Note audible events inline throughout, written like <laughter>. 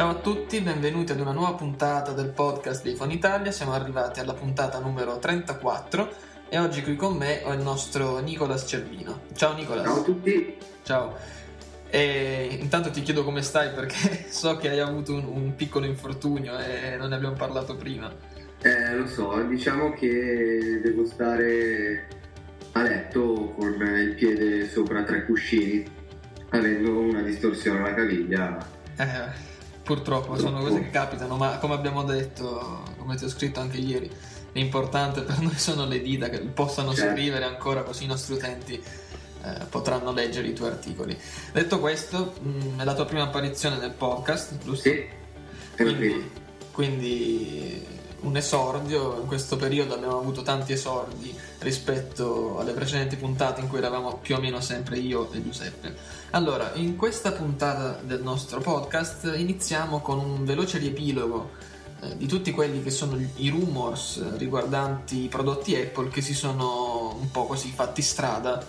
Ciao a tutti, benvenuti ad una nuova puntata del podcast di Phone Italia. Siamo arrivati alla puntata numero 34 e oggi qui con me ho il nostro Nicolas Cervino. Ciao Nicolas. Ciao a tutti. Ciao. E intanto ti chiedo come stai perché <laughs> so che hai avuto un, un piccolo infortunio e non ne abbiamo parlato prima. Eh, lo so, diciamo che devo stare a letto con il piede sopra tre cuscini, avendo una distorsione alla caviglia. Eh, purtroppo sono cose che capitano, ma come abbiamo detto, come ti ho scritto anche ieri, l'importante per noi <laughs> sono le dita che possano certo. scrivere ancora così i nostri utenti eh, potranno leggere i tuoi articoli. Detto questo, mh, mm, è la tua prima apparizione nel podcast, giusto? Sì, quindi, quindi un esordio, in questo periodo abbiamo avuto tanti esordi rispetto alle precedenti puntate in cui eravamo più o meno sempre io e Giuseppe. Allora, in questa puntata del nostro podcast iniziamo con un veloce riepilogo eh, di tutti quelli che sono i rumors riguardanti i prodotti Apple che si sono un po' così fatti strada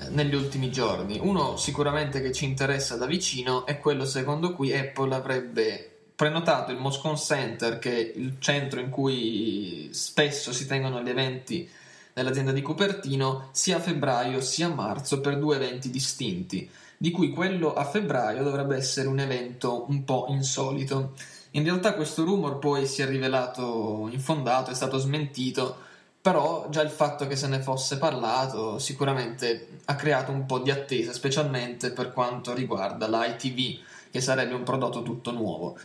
eh, negli ultimi giorni. Uno sicuramente che ci interessa da vicino è quello secondo cui Apple avrebbe prenotato il Moscone Center, che è il centro in cui spesso si tengono gli eventi nell'azienda di Cupertino, sia a febbraio sia a marzo per due eventi distinti, di cui quello a febbraio dovrebbe essere un evento un po' insolito. In realtà questo rumor poi si è rivelato infondato, è stato smentito, però già il fatto che se ne fosse parlato sicuramente ha creato un po' di attesa, specialmente per quanto riguarda l'ITV, che sarebbe un prodotto tutto nuovo.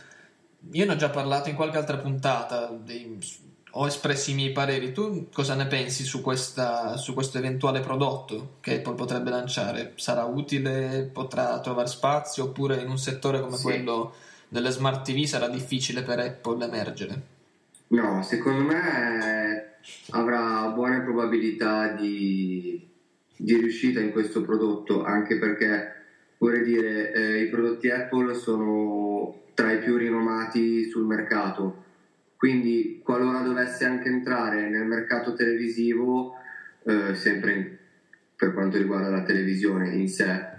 Io ne ho già parlato in qualche altra puntata, dei, ho espresso i miei pareri. Tu cosa ne pensi su, questa, su questo eventuale prodotto che Apple potrebbe lanciare? Sarà utile? Potrà trovare spazio? Oppure in un settore come sì. quello delle smart TV sarà difficile per Apple emergere? No, secondo me avrà buone probabilità di, di riuscita in questo prodotto, anche perché vorrei dire eh, i prodotti Apple sono tra i più rinomati sul mercato. Quindi, qualora dovesse anche entrare nel mercato televisivo, eh, sempre per quanto riguarda la televisione in sé,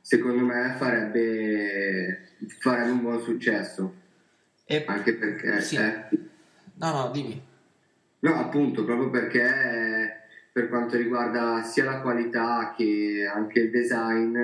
secondo me farebbe, farebbe un buon successo. E... Anche perché. Sì. Eh, no, no, dimmi. No, appunto, proprio perché per quanto riguarda sia la qualità che anche il design.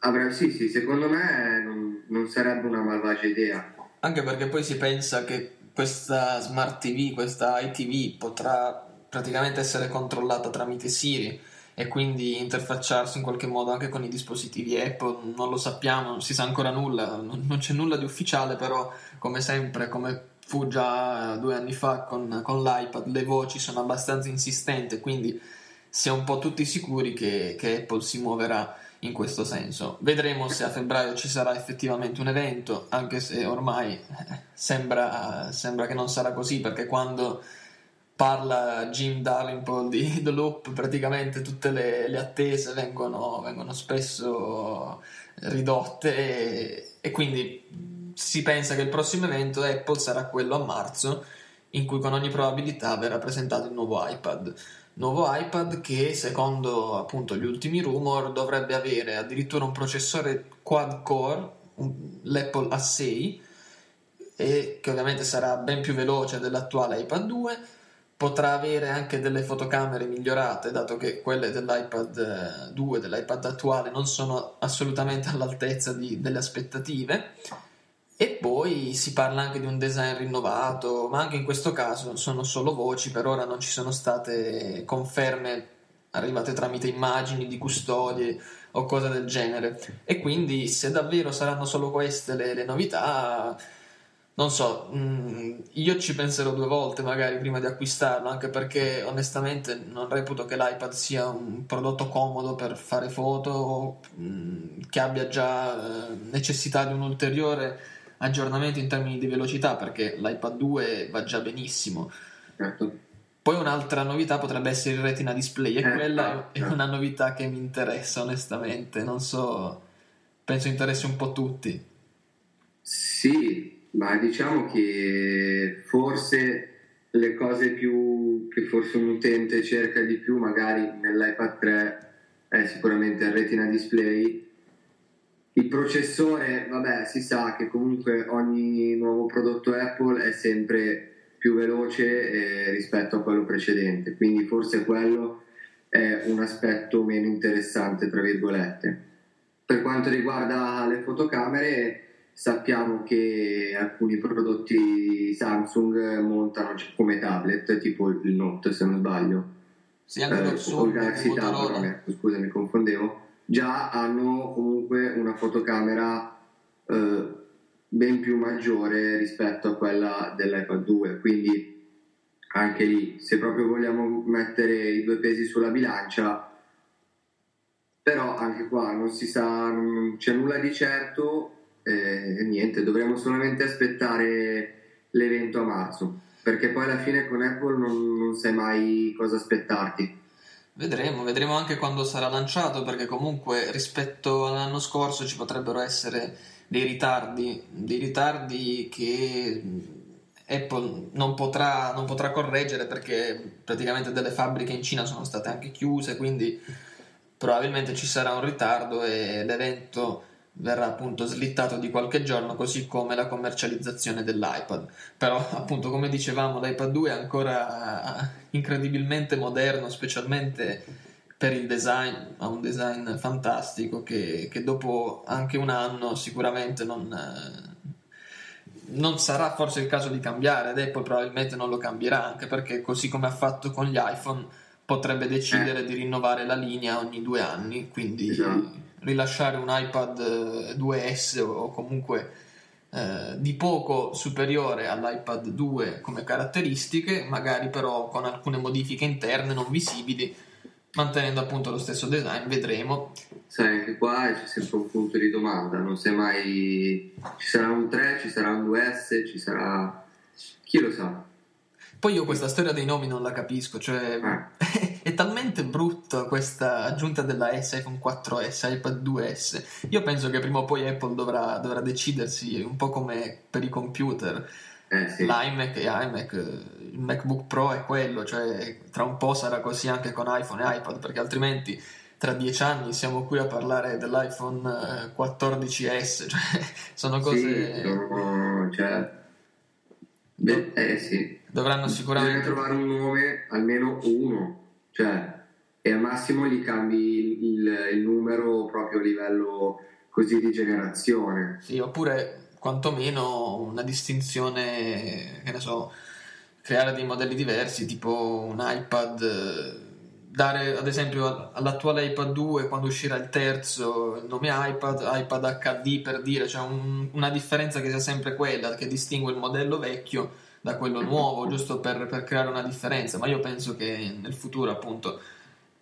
Eh, Avrà, sì, sì, secondo me non, non sarebbe una malvagia idea. Anche perché poi si pensa che questa smart TV, questa ITV potrà praticamente essere controllata tramite Siri e quindi interfacciarsi in qualche modo anche con i dispositivi Apple, non lo sappiamo, non si sa ancora nulla, non, c'è nulla di ufficiale, però come sempre, come fu già due anni fa con, con l'iPad, le voci sono abbastanza insistenti, quindi si è un po' tutti sicuri che, che Apple si muoverà in questo senso. Vedremo se a febbraio ci sarà effettivamente un evento, anche se ormai eh, sembra, sembra che non sarà così, perché quando parla Jim Darlingpole di <laughs> The Loop, praticamente tutte le, le attese vengono, vengono, spesso ridotte e, e quindi si pensa che il prossimo evento Apple sarà quello a marzo, in cui con ogni probabilità verrà presentato il nuovo iPad nuovo iPad che secondo appunto gli ultimi rumor dovrebbe avere addirittura un processore quad core, l'Apple A6 e che ovviamente sarà ben più veloce dell'attuale iPad 2 potrà avere anche delle fotocamere migliorate dato che quelle dell'iPad 2 dell'iPad attuale non sono assolutamente all'altezza di, delle aspettative e poi si parla anche di un design rinnovato, ma anche in questo caso sono solo voci, per ora non ci sono state conferme arrivate tramite immagini di custodie o cose del genere. E quindi se davvero saranno solo queste le, le novità, non so, mh, mm, io ci penserò due volte magari prima di acquistarlo, anche perché onestamente non reputo che l'iPad sia un prodotto comodo per fare foto mh, mm, che abbia già eh, necessità di un ulteriore aggiornamento in termini di velocità perché l'iPad 2 va già benissimo. Certo. Poi un'altra novità potrebbe essere il Retina Display e eh, quella è una novità che mi interessa onestamente, non so, penso interessi un po' tutti. Sì, ma diciamo che forse le cose più che forse un utente cerca di più magari nell'iPad 3 è sicuramente il Retina Display il processore, vabbè, si sa che comunque ogni nuovo prodotto Apple è sempre più veloce eh, rispetto a quello precedente, quindi forse quello è un aspetto meno interessante, tra virgolette. Per quanto riguarda le fotocamere, sappiamo che alcuni prodotti Samsung montano come tablet, tipo il Note se non sbaglio. Sì, anche eh, il Galaxy Tab, ecco, scusa mi confondevo, già hanno comunque una fotocamera eh, ben più maggiore rispetto a quella dell'iPad 2, quindi anche lì, se proprio vogliamo mettere i due pesi sulla bilancia, però anche qua non si sa, non c'è nulla di certo e niente, dovremmo solamente aspettare l'evento a marzo, perché poi alla fine con Apple non, non sai mai cosa aspettarti. Vedremo, vedremo anche quando sarà lanciato, perché comunque rispetto all'anno scorso ci potrebbero essere dei ritardi, dei ritardi che Apple non potrà, non potrà correggere perché praticamente delle fabbriche in Cina sono state anche chiuse, quindi probabilmente ci sarà un ritardo e l'evento verrà appunto slittato di qualche giorno, così come la commercializzazione dell'iPad. Però, <laughs> appunto, come dicevamo, l'iPad 2 è ancora incredibilmente moderno, specialmente per il design, ha un design fantastico che, che dopo anche un anno sicuramente non, non sarà forse il caso di cambiare ed Apple probabilmente non lo cambierà anche perché così come ha fatto con gli iPhone potrebbe decidere eh. di rinnovare la linea ogni due anni, quindi esatto rilasciare un iPad 2S eh, o comunque eh, di poco superiore all'iPad 2 come caratteristiche, magari però con alcune modifiche interne non visibili, mantenendo appunto lo stesso design, vedremo. Sai, anche qua c'è sempre un punto di domanda, non sai mai ci sarà un 3, ci sarà un 2S, ci sarà chi lo sa. Poi io questa storia dei nomi non la capisco, cioè eh. <laughs> è talmente brutta questa aggiunta della S, iPhone 4S, iPad 2S. Io penso che prima o poi Apple dovrà, dovrà decidersi, un po' come per i computer. Eh, sì. L'iMac e iMac, il MacBook Pro è quello, cioè tra un po' sarà così anche con iPhone e iPad, perché altrimenti tra dieci anni siamo qui a parlare dell'iPhone 14S, eh, <laughs> cioè sono cose... Sì, sono, cioè... Beh, eh sì, Dovranno sicuramente Bisogna trovare un nome, almeno uno, cioè, e al massimo gli cambi il, il numero proprio a livello così di generazione. Sì, oppure quantomeno una distinzione, che ne so, creare dei modelli diversi, tipo un iPad dare ad esempio all'attuale iPad 2 quando uscirà il terzo il nome iPad, iPad HD per dire, cioè un, una differenza che sia sempre quella che distingue il modello vecchio da quello nuovo, giusto per, per, creare una differenza, ma io penso che nel futuro appunto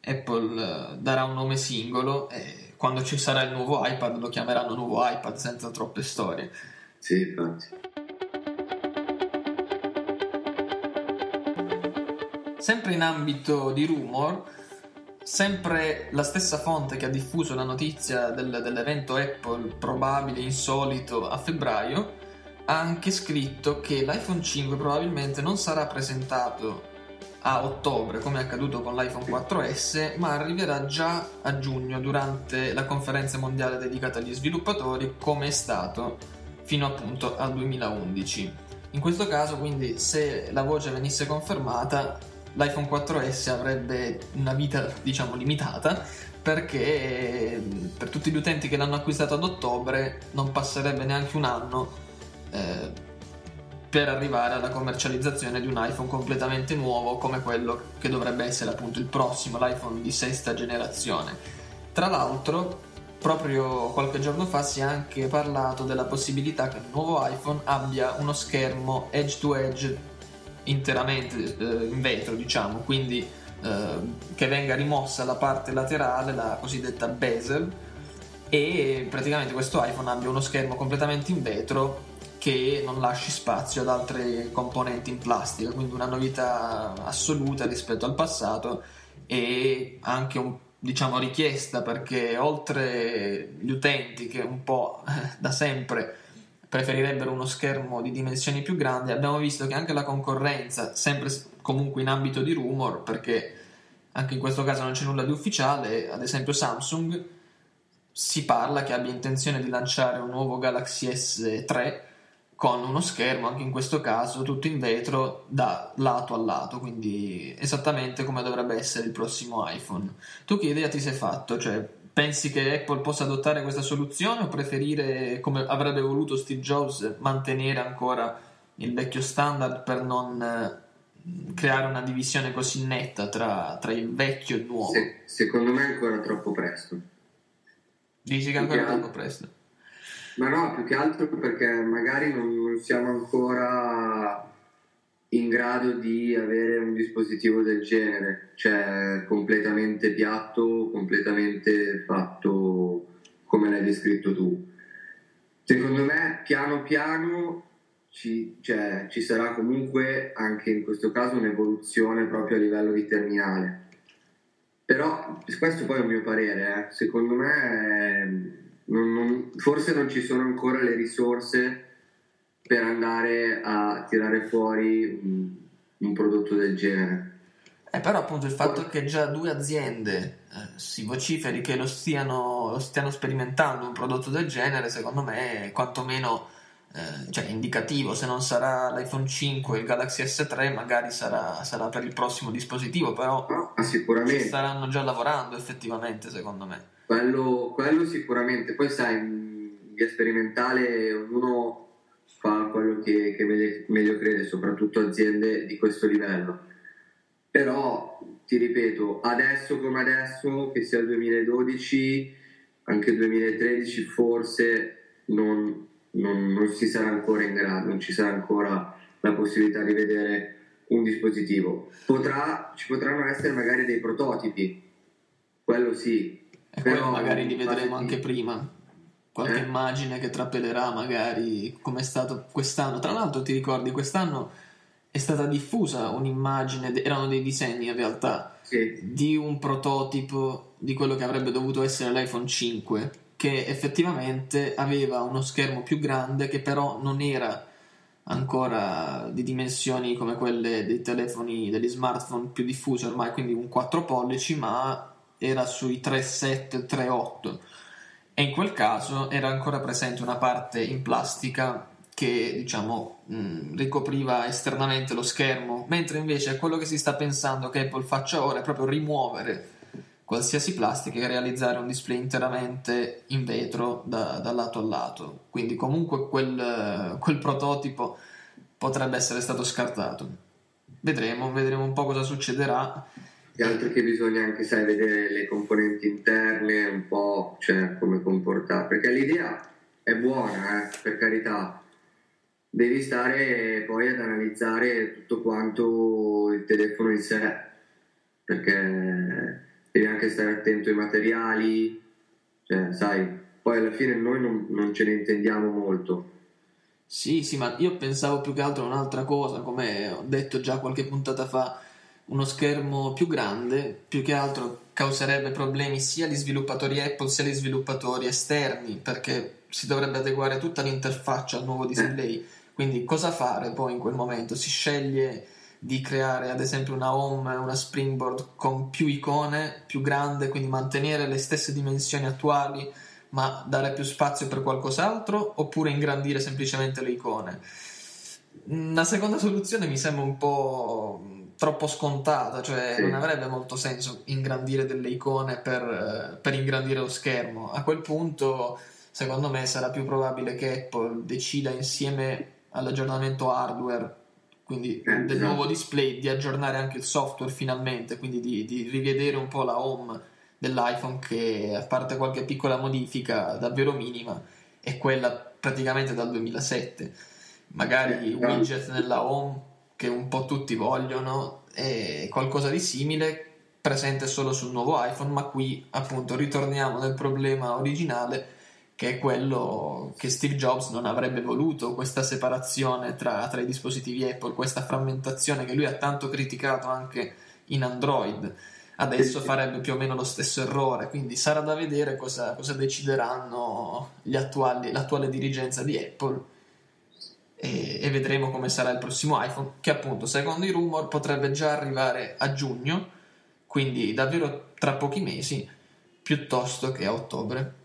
Apple eh, darà un nome singolo e quando ci sarà il nuovo iPad lo chiameranno nuovo iPad senza troppe storie. Sì, infatti. Sempre in ambito di rumor, sempre la stessa fonte che ha diffuso la notizia del, dell'evento Apple probabile, insolito a febbraio, ha anche scritto che l'iPhone 5 probabilmente non sarà presentato a ottobre come è accaduto con l'iPhone 4S, ma arriverà già a giugno durante la conferenza mondiale dedicata agli sviluppatori come è stato fino appunto al 2011. In questo caso quindi se la voce venisse confermata l'iPhone 4S avrebbe una vita diciamo limitata perché per tutti gli utenti che l'hanno acquistato ad ottobre non passerebbe neanche un anno eh, per arrivare alla commercializzazione di un iPhone completamente nuovo come quello che dovrebbe essere appunto il prossimo, l'iPhone di sesta generazione. Tra l'altro, proprio qualche giorno fa si è anche parlato della possibilità che il nuovo iPhone abbia uno schermo edge to edge interamente eh, in vetro, diciamo, quindi eh, che venga rimossa la parte laterale, la cosiddetta bezel, e praticamente questo iPhone abbia uno schermo completamente in vetro che non lasci spazio ad altre componenti in plastica, quindi una novità assoluta rispetto al passato e anche un, diciamo richiesta perché oltre gli utenti che un po' <laughs> da sempre preferirebbero uno schermo di dimensioni più grandi, abbiamo visto che anche la concorrenza, sempre comunque in ambito di rumor, perché anche in questo caso non c'è nulla di ufficiale, ad esempio Samsung si parla che abbia intenzione di lanciare un nuovo Galaxy S3 con uno schermo, anche in questo caso tutto in vetro da lato a lato, quindi esattamente come dovrebbe essere il prossimo iPhone. Tu che idea ti sei fatto? Cioè, pensi che Apple possa adottare questa soluzione o preferire, come avrebbe voluto Steve Jobs, mantenere ancora il vecchio standard per non eh, creare una divisione così netta tra, tra il vecchio e il nuovo? Se, secondo me è ancora troppo presto. Dici che è ancora troppo presto? Ma no, più che altro perché magari non, non siamo ancora in grado di avere un dispositivo del genere, cioè completamente piatto, completamente fatto come l'hai descritto tu. Secondo me, piano piano ci, cioè, ci sarà comunque anche in questo caso un'evoluzione proprio a livello di terminale. Però questo poi è un mio parere, eh. secondo me non, non, forse non ci sono ancora le risorse per andare a tirare fuori un, un prodotto del genere. Eh, però appunto il fatto che già due aziende eh, si vociferi che lo stiano, lo stiano, sperimentando un prodotto del genere, secondo me quantomeno eh, cioè, indicativo. Se non sarà l'iPhone 5 e il Galaxy S3, magari sarà, sarà per il prossimo dispositivo, però no, sicuramente. staranno già lavorando effettivamente, secondo me. Quello, quello sicuramente. Poi sai, in sperimentale ognuno fa quello che, che meglio, meglio crede, soprattutto aziende di questo livello. Però ti ripeto, adesso come adesso, che sia il 2012, anche il 2013, forse non, non, non, si sarà ancora in grado, non ci sarà ancora la possibilità di vedere un dispositivo. Potrà, ci potranno essere magari dei prototipi, quello sì. E però magari li vedremo anche prima qualche eh? immagine che trappelerà magari come è stato quest'anno. Tra l'altro ti ricordi quest'anno è stata diffusa un'immagine, erano dei disegni in realtà, sì. di un prototipo di quello che avrebbe dovuto essere l'iPhone 5 che effettivamente aveva uno schermo più grande che però non era ancora di dimensioni come quelle dei telefoni, degli smartphone più diffusi ormai, quindi un 4 pollici, ma era sui 3,7, 3,8 e in quel caso era ancora presente una parte in plastica che diciamo mh, ricopriva esternamente lo schermo, mentre invece quello che si sta pensando che Apple faccia ora è proprio rimuovere qualsiasi plastica e realizzare un display interamente in vetro da, da lato a lato. Quindi comunque quel, quel prototipo potrebbe essere stato scartato. Vedremo, vedremo un po' cosa succederà e altro che bisogna anche sai, vedere le componenti interne, un po' cioè, come comportare, perché l'idea è buona, eh, per carità, devi stare poi ad analizzare tutto quanto il telefono in sé, perché devi anche stare attento ai materiali, cioè, sai, poi alla fine noi non, non ce ne intendiamo molto. Sì, sì, ma io pensavo più che altro a un'altra cosa, come ho detto già qualche puntata fa uno schermo più grande più che altro causerebbe problemi sia agli sviluppatori Apple sia agli sviluppatori esterni perché si dovrebbe adeguare tutta l'interfaccia al nuovo display. Quindi cosa fare poi in quel momento? Si sceglie di creare ad esempio una home una springboard con più icone più grande quindi mantenere le stesse dimensioni attuali ma dare più spazio per qualcos'altro oppure ingrandire semplicemente le icone una seconda soluzione mi sembra un po' troppo scontata, cioè sì. non avrebbe molto senso ingrandire delle icone per, per, ingrandire lo schermo. A quel punto, secondo me, sarà più probabile che Apple decida insieme all'aggiornamento hardware, quindi eh, del esatto. nuovo display, di aggiornare anche il software finalmente, quindi di, di rivedere un po' la home dell'iPhone che, a parte qualche piccola modifica davvero minima, è quella praticamente dal 2007. Magari eh, widget nella home che un po' tutti vogliono è qualcosa di simile presente solo sul nuovo iPhone, ma qui appunto ritorniamo nel problema originale che è quello che Steve Jobs non avrebbe voluto, questa separazione tra, tra i dispositivi Apple, questa frammentazione che lui ha tanto criticato anche in Android. Adesso farebbe più o meno lo stesso errore, quindi sarà da vedere cosa, cosa decideranno attuali, l'attuale dirigenza di Apple e, e, vedremo come sarà il prossimo iPhone che appunto secondo i rumor potrebbe già arrivare a giugno. Quindi davvero tra pochi mesi piuttosto che a ottobre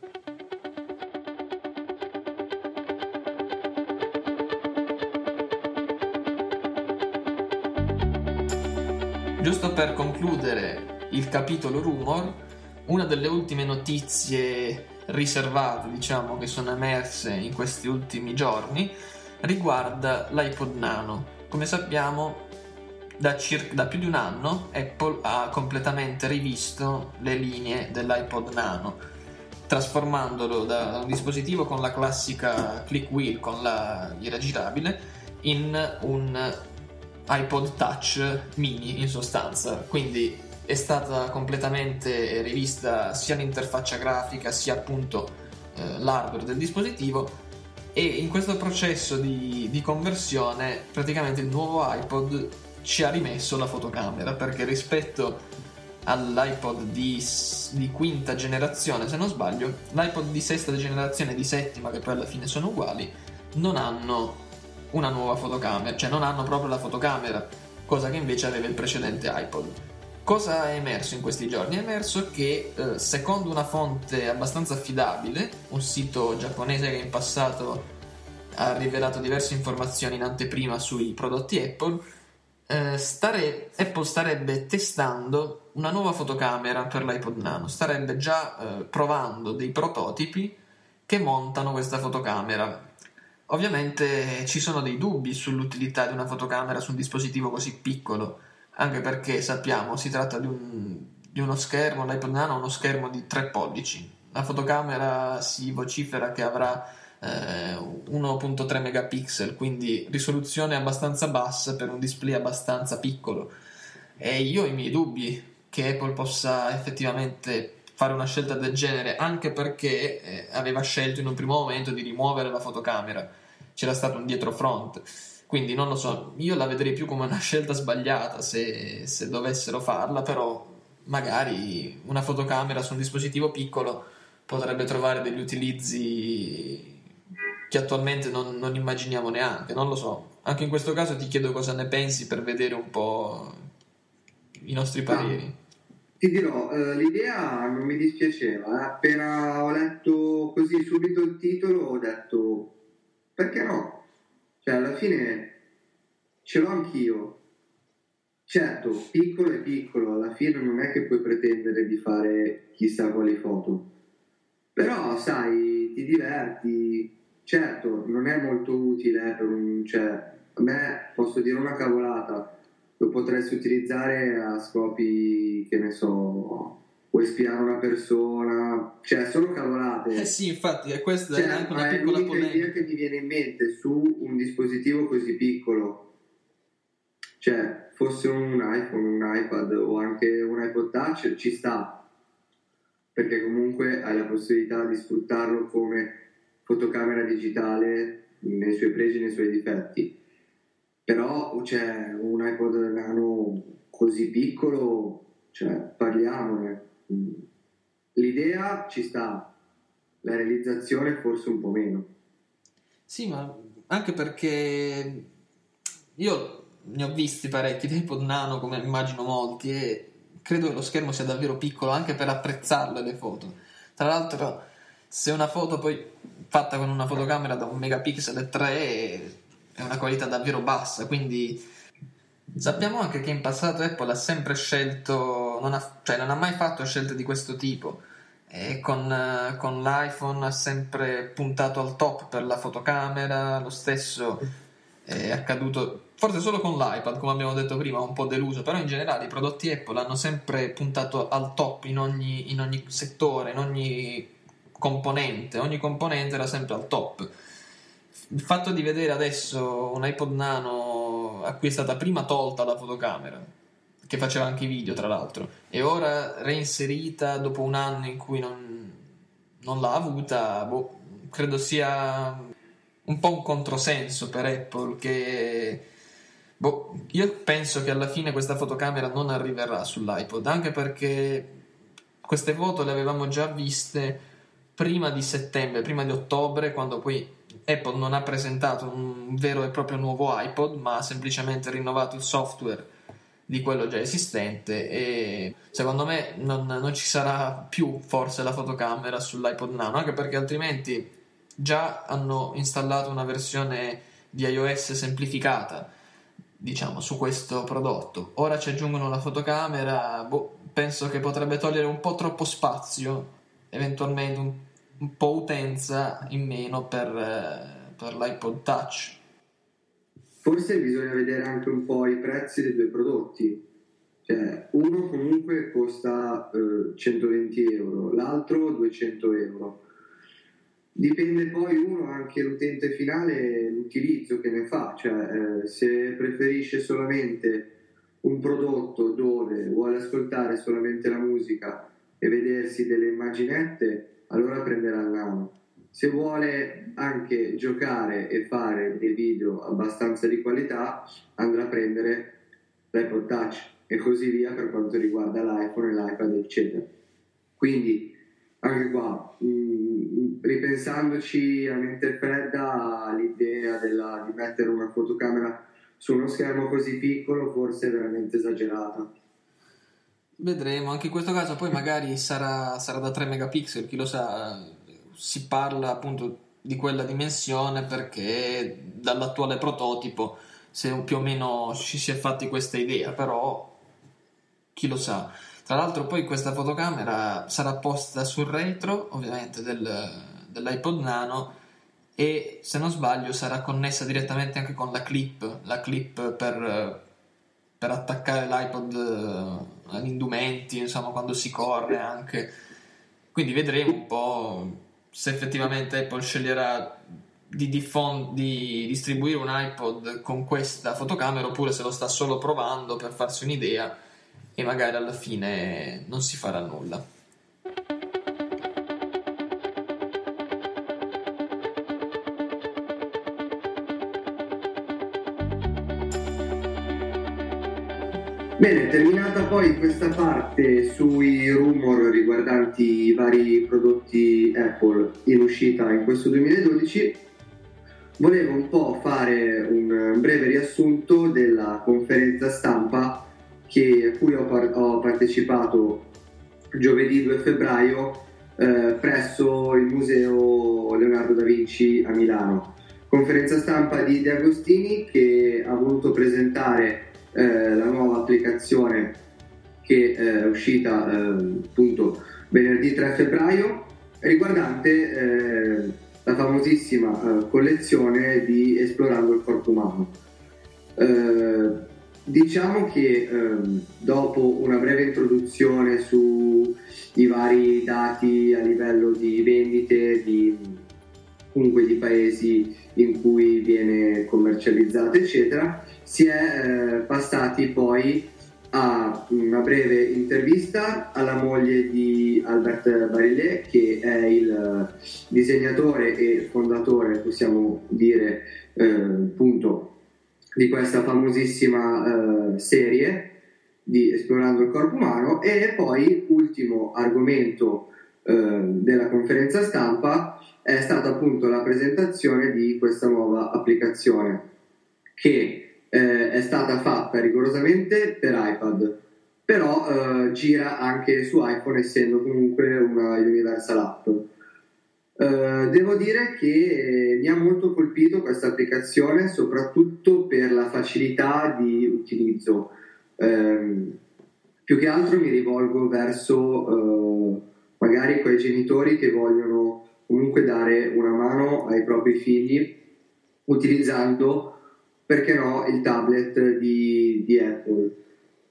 Giusto per concludere il capitolo rumor, una delle ultime notizie riservate, diciamo, che sono emerse in questi ultimi giorni riguarda l'iPod Nano. Come sappiamo, da, circa, da più di un anno Apple ha completamente rivisto le linee dell'iPod Nano, trasformandolo da un dispositivo con la classica click wheel con la ghira girabile in un iPod Touch mini in sostanza. Quindi è stata completamente rivista sia l'interfaccia grafica sia appunto eh, l'hardware del dispositivo e in questo processo di, di, conversione praticamente il nuovo iPod ci ha rimesso la fotocamera perché rispetto all'iPod di, di quinta generazione se non sbaglio l'iPod di sesta generazione e di settima che poi alla fine sono uguali non hanno una nuova fotocamera cioè non hanno proprio la fotocamera cosa che invece aveva il precedente iPod Cosa è emerso in questi giorni? È emerso che eh, secondo una fonte abbastanza affidabile, un sito giapponese che in passato ha rivelato diverse informazioni in anteprima sui prodotti Apple, eh, stare, Apple starebbe testando una nuova fotocamera per l'iPod Nano, starebbe già eh, provando dei prototipi che montano questa fotocamera. Ovviamente ci sono dei dubbi sull'utilità di una fotocamera su un dispositivo così piccolo anche perché sappiamo si tratta di, un, di uno schermo, l'iPod Nano ha uno schermo di 3 pollici, la fotocamera si vocifera che avrà eh, 1.3 megapixel, quindi risoluzione abbastanza bassa per un display abbastanza piccolo. E io ho i miei dubbi che Apple possa effettivamente fare una scelta del genere, anche perché eh, aveva scelto in un primo momento di rimuovere la fotocamera, c'era stato un dietro front quindi non lo so, io la vedrei più come una scelta sbagliata se, se dovessero farla, però magari una fotocamera su un dispositivo piccolo potrebbe trovare degli utilizzi che attualmente non, non, immaginiamo neanche, non lo so. Anche in questo caso ti chiedo cosa ne pensi per vedere un po' i nostri pareri. Ah, ti dirò, eh, l'idea non mi dispiaceva, eh. appena ho letto così subito il titolo ho detto perché no? Cioè, alla fine ce l'ho anch'io. Certo, piccolo è piccolo, alla fine non è che puoi pretendere di fare chissà quali foto. Però, sai, ti diverti. Certo, non è molto utile per un... Cioè, a me posso dire una cavolata, lo potresti utilizzare a scopi, che ne so, puoi spiare una persona, cioè sono cavolate. Eh sì, infatti, è questa cioè, è anche una piccola è polemica. idea che mi viene in mente su un dispositivo così piccolo. Cioè, fosse un iPhone, un iPad o anche un iPod Touch, ci sta. Perché comunque hai la possibilità di sfruttarlo come fotocamera digitale nei suoi pregi e nei suoi difetti. Però c'è un iPod nano così piccolo, cioè parliamone l'idea ci sta, la realizzazione forse un po' meno. Sì, ma anche perché io ne ho visti parecchi di iPod Nano, come immagino molti, e credo che lo schermo sia davvero piccolo anche per apprezzarle le foto. Tra l'altro, se una foto poi fatta con una fotocamera da un megapixel e 3 è una qualità davvero bassa, quindi Sappiamo anche che in passato Apple ha sempre scelto, non ha, cioè non ha mai fatto scelte di questo tipo. E con, con l'iPhone ha sempre puntato al top per la fotocamera, lo stesso è accaduto forse solo con l'iPad, come abbiamo detto prima, un po' deluso, però in generale i prodotti Apple hanno sempre puntato al top in ogni, in ogni settore, in ogni componente, ogni componente era sempre al top. Il fatto di vedere adesso un iPod Nano a cui è stata prima tolta la fotocamera, che faceva anche i video tra l'altro, e ora reinserita dopo un anno in cui non, non l'ha avuta, boh, credo sia un po' un controsenso per Apple che... Boh, io penso che alla fine questa fotocamera non arriverà sull'iPod, anche perché queste foto le avevamo già viste prima di settembre, prima di ottobre, quando poi Apple non ha presentato un vero e proprio nuovo iPod, ma ha semplicemente rinnovato il software di quello già esistente e secondo me non, non, ci sarà più forse la fotocamera sull'iPod Nano, anche perché altrimenti già hanno installato una versione di iOS semplificata diciamo, su questo prodotto. Ora ci aggiungono la fotocamera, boh, penso che potrebbe togliere un po' troppo spazio, eventualmente un, un po' utenza in meno per, eh, per l'iPod Touch. Forse bisogna vedere anche un po' i prezzi dei due prodotti. Cioè, uno comunque costa eh, 120 euro, l'altro 200 euro. Dipende poi uno anche l'utente finale l'utilizzo che ne fa, cioè eh, se preferisce solamente un prodotto dove vuole ascoltare solamente la musica e vedersi delle immaginette, allora prenderà il nano. Se vuole anche giocare e fare dei video abbastanza di qualità, andrà a prendere l'iPod Touch e così via per quanto riguarda l'iPhone e l'iPad, eccetera. Quindi anche qua, mh, mm, ripensandoci a mente fredda, l'idea della, di mettere una fotocamera su uno schermo così piccolo forse è veramente esagerata. Vedremo, anche in questo caso poi magari sarà, sarà da 3 megapixel, chi lo sa, si parla appunto di quella dimensione perché dall'attuale prototipo se più o meno ci si è fatti questa idea, però chi lo sa. Tra l'altro poi questa fotocamera sarà posta sul retro, ovviamente, del, dell'iPod Nano e se non sbaglio sarà connessa direttamente anche con la clip, la clip per, per attaccare l'iPod indumenti, insomma quando si corre anche. Quindi vedremo un po' se effettivamente Apple sceglierà di, diffond- di distribuire un iPod con questa fotocamera oppure se lo sta solo provando per farsi un'idea e magari alla fine non si farà nulla. Bene, terminata poi questa parte sui rumor riguardanti i vari prodotti Apple in uscita in questo 2012, volevo un po' fare un breve riassunto della conferenza stampa che, a cui ho, par- ho, partecipato giovedì 2 febbraio eh, presso il Museo Leonardo da Vinci a Milano. Conferenza stampa di De Agostini che ha voluto presentare eh, la nuova applicazione che è uscita eh, appunto venerdì 3 febbraio riguardante eh, la famosissima collezione di Esplorando il corpo umano. Diciamo che ehm, dopo una breve introduzione sui vari dati a livello di vendite di, comunque di paesi in cui viene commercializzato, eccetera, si è eh, passati poi a una breve intervista alla moglie di Albert Barillet, che è il disegnatore e fondatore, possiamo dire, eh, appunto, di questa famosissima eh, serie di Esplorando il corpo umano. E poi ultimo argomento eh, della conferenza stampa è stata appunto la presentazione di questa nuova applicazione che eh, è stata fatta rigorosamente per iPad, però eh, gira anche su iPhone essendo comunque una Universal App. Uh, devo dire che mi ha molto colpito questa applicazione, soprattutto per la facilità di utilizzo. Um, più che altro mi rivolgo verso uh, magari quei genitori che vogliono comunque dare una mano ai propri figli utilizzando perché no, il tablet di, di Apple.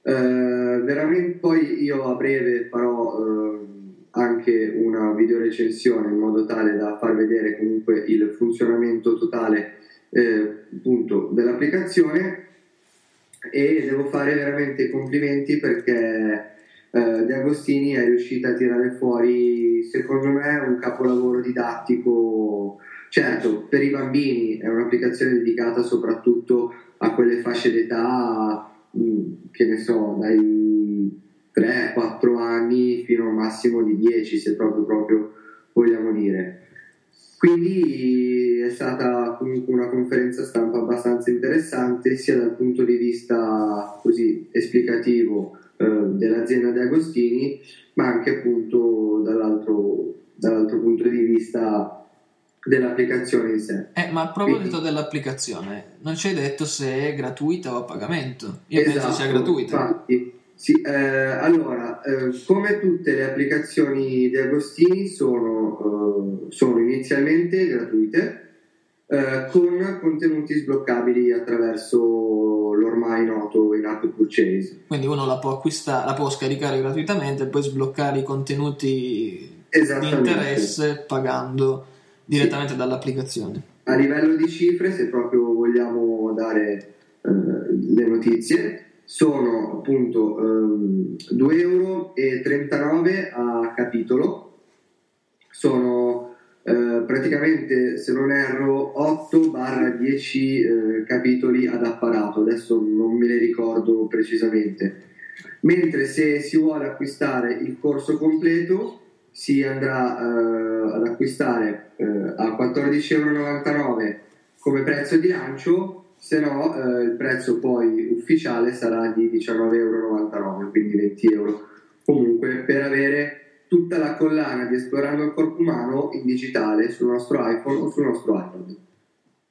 Uh, veramente poi io a breve farò uh, anche una videorecensione in modo tale da far vedere comunque il funzionamento totale uh, appunto dell'applicazione e devo fare veramente complimenti perché De Agostini è riuscita a tirare fuori secondo me un capolavoro didattico Certo, per i bambini è un'applicazione dedicata soprattutto a quelle fasce d'età, mm, che ne so, dai 3-4 anni fino a un massimo di 10, se proprio, proprio vogliamo dire. Quindi è stata comunque una conferenza stampa abbastanza interessante sia dal punto di vista così esplicativo eh, dell'azienda di Agostini, ma anche appunto dall'altro, dall'altro punto di vista dell'applicazione in sé. Eh, ma a proposito Quindi, dell'applicazione, non ci hai detto se è gratuita o a pagamento? Io esatto, penso sia gratuita. Infatti, sì, eh, allora, eh, come tutte le applicazioni di Agostini sono, eh, sono inizialmente gratuite eh, con contenuti sbloccabili attraverso l'ormai noto in-app purchase. Quindi uno la può acquistare, la può scaricare gratuitamente e poi sbloccare i contenuti di interesse pagando direttamente sì. dall'applicazione. A livello di cifre, se proprio vogliamo dare eh, le notizie, sono appunto ehm, 2,39 euro a capitolo, sono eh, praticamente se non erro 8-10 eh, capitoli ad apparato, adesso non me ne ricordo precisamente. Mentre se si vuole acquistare il corso completo si andrà eh, ad acquistare eh, a 14,99 euro come prezzo di lancio se no eh, il prezzo poi ufficiale sarà di 19,99 euro, quindi 20 euro. Comunque per avere tutta la collana di Esplorando il Corpo Umano in digitale sul nostro iPhone o sul nostro iPad.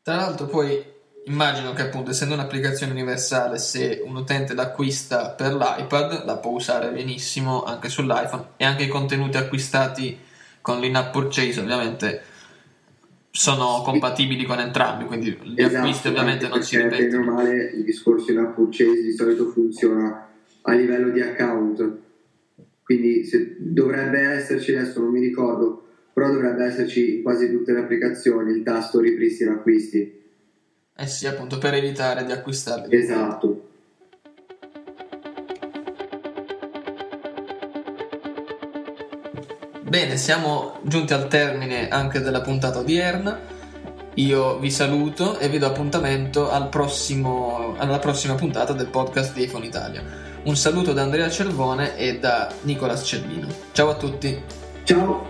Tra l'altro poi immagino che appunto essendo un'applicazione universale se un utente l'acquista per l'iPad la può usare benissimo anche sull'iPhone e anche i contenuti acquistati con l'in-app purchase ovviamente sono compatibili con entrambi, quindi gli esatto, acquisti ovviamente non si ripetono. Bene male il discorso in app purchase di solito funziona a livello di account, quindi se, dovrebbe esserci, adesso non mi ricordo, però dovrebbe esserci in quasi tutte le applicazioni il tasto ripristina acquisti. Eh sì, appunto per evitare di acquistarli. Esatto. Bene, siamo giunti al termine anche della puntata odierna. Io vi saluto e vi do appuntamento al prossimo, alla prossima puntata del podcast di iPhone Italia. Un saluto da Andrea Cervone e da Nicolas Cervino. Ciao a tutti. Ciao.